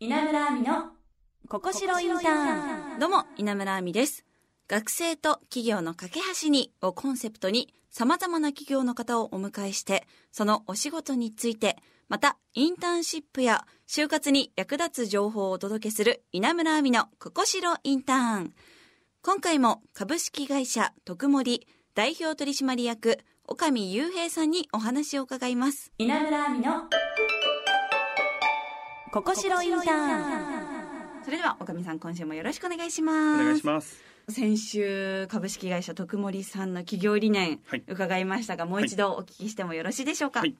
稲村亜美のここしろインターンどうも、稲村亜美です。学生と企業の架け橋にをコンセプトに様々な企業の方をお迎えして、そのお仕事について、またインターンシップや就活に役立つ情報をお届けする稲村亜美のここしろインターン。今回も株式会社徳森代表取締役岡見雄平さんにお話を伺います。稲村亜美のここしろインターンそれでは岡見さん今週もよろしくお願いしおます。願いします。先週株式会社徳森さんの企業理念はい伺いましたが、もう一度お聞きしてもよろしいでしょうか、はい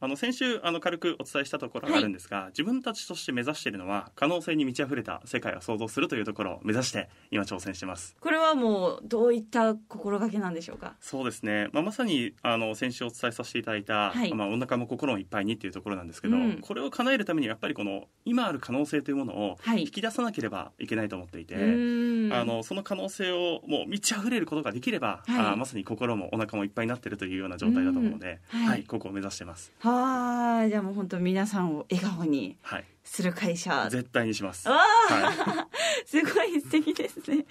あの先週あの軽くお伝えしたところがあるんですが、自分たちとして目指しているのは可能性に満ち溢れた世界を創造するというところを目指して今挑戦してます。これはもうどういった心がけなんでしょうか？そうですね。まあまさにあの先週お伝えさせていただいた、はい。まあお腹も心もいっぱいにっていうところなんですけど、うん。これを叶えるためにはやっぱりこの今ある可能性というものをはい。引き出さなければいけないと思っていて。うーん。あのその可能性をもう満ち溢れることができれば、はい。あまさに心もお腹もいっぱいになっているというような状態だと思うので、はい、ここを目指してます。はーいじゃあもう本当皆さんを笑顔にはい、する会社。絶対にします。わはーすごい素敵ですね、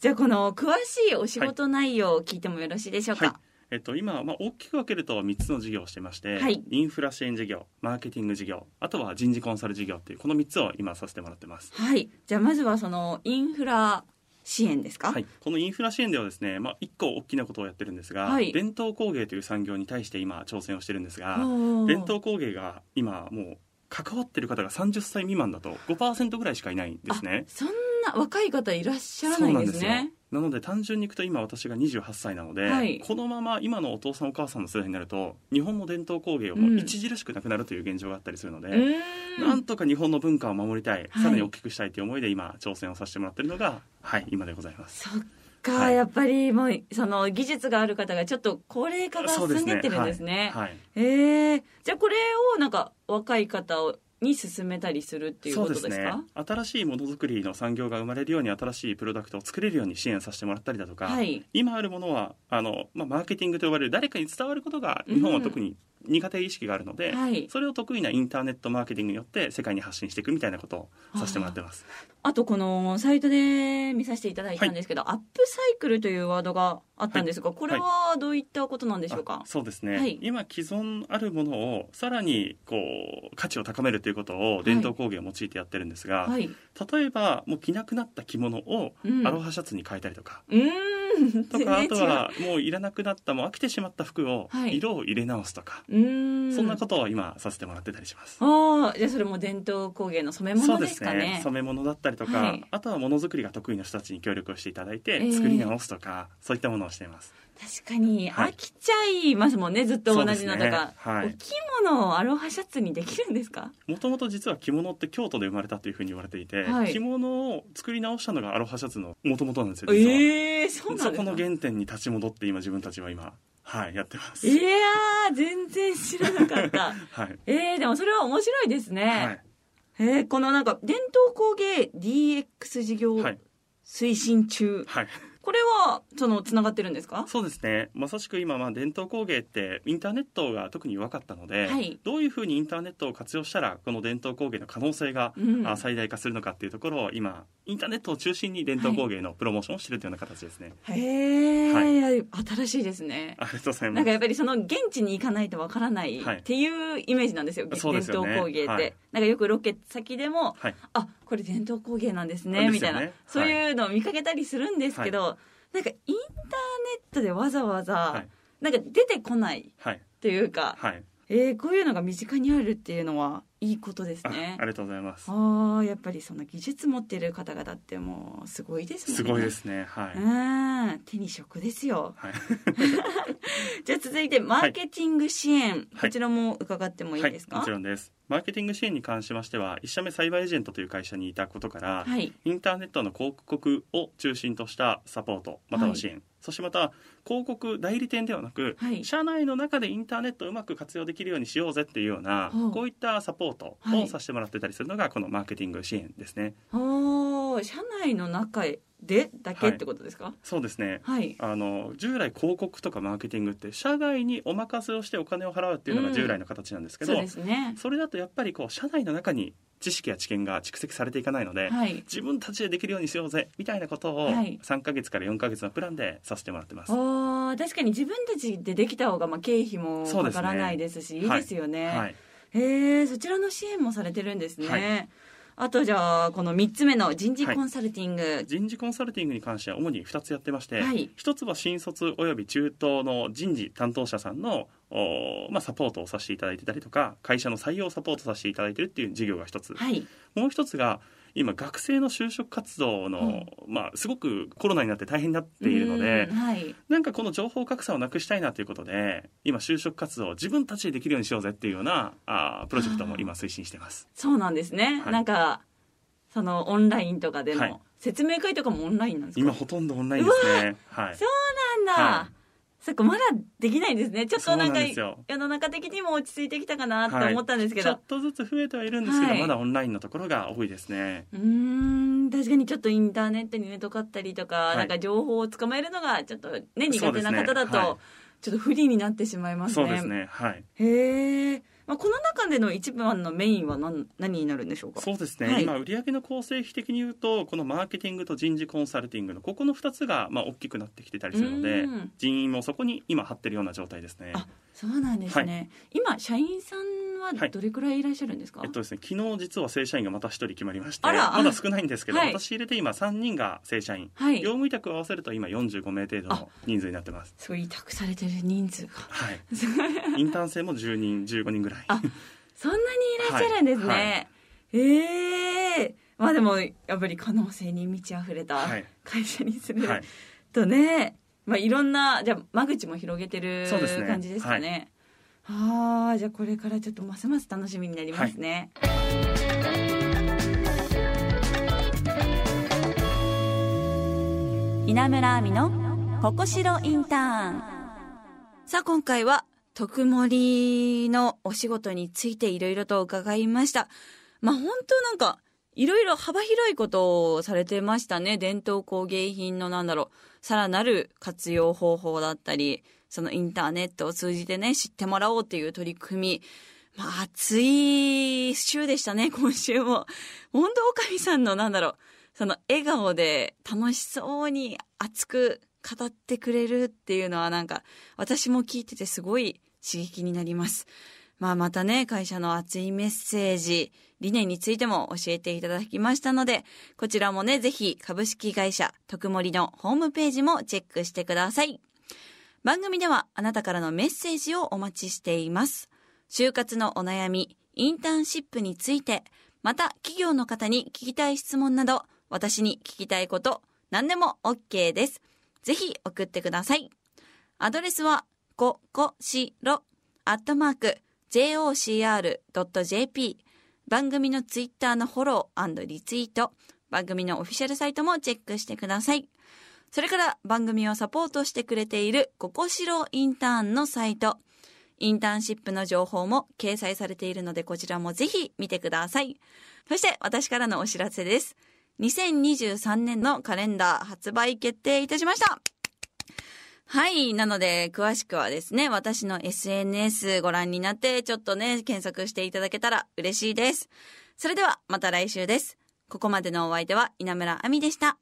じゃあこの詳しいお仕事内容を聞いてもよろしいでしょうか、はい。えっと、今、まあ、大きく分けると3つの事業をしてまして、はい。インフラ支援事業マーケティング事業あとは人事コンサル事業っていうこの3つを今させてもらってます。はい。じゃあまずはそのインフラ支援ですか？はい、このインフラ支援ではですね、まあ、1個大きなことをやってるんですが、はい。伝統工芸という産業に対して今挑戦をしてるんですが伝統工芸が今もう関わってる方が30歳未満だと5%ぐらいしかいないんですね。そんな若い方いらっしゃらないんですね。なので単純にいくと今私が28歳なので、はい。このまま今のお父さんお母さんの世代になると日本の伝統工芸をうん。著しくなくなるという現状があったりするので、うーん。なんとか日本の文化を守りたい。さらに大きくしたいという思いで今挑戦をさせてもらってるのがはい今でございます。そっか、はい。やっぱりもうその技術がある方がちょっと高齢化が進んでってるんですね。はい、はい。え。ーじゃあこれをなんか若い方をに進めたりするっていうことですか？そうですね。新しいものづくりの産業が生まれるように新しいプロダクトを作れるように支援させてもらったりだとか、はい。今あるものはあの、まあ、マーケティングと呼ばれる誰かに伝わることが日本は特に苦手意識があるので、はい。それを得意なインターネットマーケティングによって世界に発信していくみたいなことをさせてもらってます。あとこのサイトで見させていただいたんですけど、アップサイクルというワードがあったんですが、これはどういったことなんでしょうか？あ、そうですね、はい。今既存あるものをさらにこう価値を高めるということを伝統工芸を用いてやってるんですが、はい。例えばもう着なくなった着物をうん。アロハシャツに変えたりとか、うーん。とかあとはもういらなくなったもう飽きてしまった服をはい。色を入れ直すとか、うーん。そんなことを今させてもらってたりします。ああじゃあそれも伝統工芸の染め物ですかね。染め物だったりとか、はい。あとはものづくりが得意な人たちに協力をしていただいて、ええ。作り直すとかそういったものをしています。確かにはい。飽きちゃいますもんね、ずっと同じのとそうですね。か、はい。お着物をアロハシャツにできるんですか？もともと実は着物って京都で生まれたというふうに言われていて、はい。着物を作り直したのがアロハシャツのもともとなんですよ実は、ええー、そうなんそですか？この原点に立ち戻って今自分たちは今はいやってます。いやー全然知らなかった。はい、えー、でもそれは面白いですね、はいえーこのなんか伝統工芸 DX 事業はい。推進中、はい。これはそのつながってるんですか？そうですね。まさしく今まあ伝統工芸ってインターネットが特に弱かったので、はい。どういうふうにインターネットを活用したらこの伝統工芸の可能性が、うん。あ最大化するのかっていうところを今インターネットを中心に伝統工芸のプロモーションをしてるというような形ですね、へえ、は新しいですね。ありがとうございなんかますやっぱりその現地に行かないとわからないはい。っていうイメージなんですよ、そうですよね。伝統工芸って、はい。なんかよくロケ先でもはい。あこれ伝統工芸なんですねね。みたいな。そういうのを見かけたりするんですけど、なんかインターネットでわざわざ、はい。なんか出てこないはい。というか、はい。えーこういうのが身近にあるっていうのはいいことですあね。ありがとうございます。ああやっぱりその技術持ってる方々ってもうすごいですね。すごいですね。はい、うん手に職ですよ。はい。じゃあ続いてマーケティング支援、はい。こちらも伺ってもいいですか？はい、もちろんです。マーケティング支援に関しましては一社目サイバーエージェントという会社にいたことから、はい。インターネットの広告を中心としたサポートまたは支援、そしてまた広告代理店ではなく、はい。社内の中でインターネットをうまく活用できるようにしようぜっていうような、こういったサポートはい。をさせてもらってたりするのがこのマーケティング支援ですね。おー社内の中でだけってことですか？そうですね。はい、あの従来広告とかマーケティングって社外にお任せをしてお金を払うっていうのが従来の形なんですけど、そうですね。それだとやっぱりこう社内の中に知識や知見が蓄積されていかないので、はい。自分たちでできるようにしようぜみたいなことをはい。3ヶ月から4ヶ月のプランでさせてもらってます。あー確かに自分たちでできた方がまあ経費もかからないですしい。いですよね。はい、へえそちらの支援もされてるんですね。はい。あとじゃあこの3つ目の人事コンサルティング、人事コンサルティングに関しては主に2つやってまして、はい。1つは新卒および中東の人事担当者さんのおまあ、サポートをさせていただいてたりとか会社の採用サポートさせていただいてるっていう事業が1つ、はい。もう1つが今学生の就職活動の、まあ、すごくコロナになって大変になっているのでうんはい。なんかこの情報格差をなくしたいなということで今就職活動を自分たちでできるようにしようぜっていうようなあープロジェクトも今推進してます。そうなんですね、はい。なんかそのオンラインとかではい。の説明会とかもオンラインなんですか？今ほとんどオンラインですね。はい。そうなんだ、はそっかまだできないんですね。ちょっとなんか世の中的にも落ち着いてきたかなって思ったんですけど、ちょっとずつ増えてはいるんですけど、はい。まだオンラインのところが多いですね。うーん確かにちょっとインターネットにねとかったりとか、い。なんか情報をつかまえるのがちょっとね苦手な方だと、ね。はい。ちょっと不利になってしまいますね。そうですね。はい。へえ、まあ、この中での一番のメインは何何になるんでしょうか？そうですね。はい今売上の構成比的に言うと、このマーケティングと人事コンサルティングのここの二つがまあ大きくなってきてたりするのでうん、人員もそこに今張ってるような状態ですね。あそうなんですね、今社員さんはどれくらいいらっしゃるんですか、えっとですね、昨日実は正社員がまた一人決まりましてまだ少ないんですけど、はい。私入れて今3人が正社員、はい。業務委託を合わせると今45名程度の人数になってます。すごい委託されてる人数が。はい。インターン生も10人15人ぐらい。あそんなにいらっしゃるんですね、はい。はい。ええまあでもやっぱり可能性に満ち溢れたはい。会社にするはい。とね、まあ、いろんなじゃあ間口も広げてる感じですかね。ああじゃあこれからちょっとますます楽しみになりますね、稲村亜美のここしろインターン。さあ今回は特盛のお仕事についていろいろと伺いました。まあ本当なんかいろいろ幅広いことをされてましたね。伝統工芸品のなんだろうさらなる活用方法だったりそのインターネットを通じてね知ってもらおうっていう取り組み。まあ熱い週でしたね今週も。本当おかみさんのなんだろう。その笑顔で楽しそうに熱く語ってくれるっていうのはなんか私も聞いててすごい刺激になります。まあまたね、会社の熱いメッセージ、理念についても教えていただきましたので、こちらもね、ぜひ株式会社特盛のホームページもチェックしてください。番組ではあなたからのメッセージをお待ちしています。就活のお悩み、インターンシップについて、また企業の方に聞きたい質問など、私に聞きたいこと、何でも OK です。ぜひ送ってください。アドレスは、ここしろ、アットマーク、jocr.jp。番組のツイッターのフォローリツイート、番組のオフィシャルサイトもチェックしてください。それから番組をサポートしてくれているここしろインターンのサイト、インターンシップの情報も掲載されているのでこちらもぜひ見てください。そして私からのお知らせです。2023年のカレンダー発売決定いたしましたはい。なので、詳しくはですね、私の SNS ご覧になって、ちょっとね、検索していただけたら嬉しいです。それでは、また来週です。ここまでのお相手は稲村亜美でした。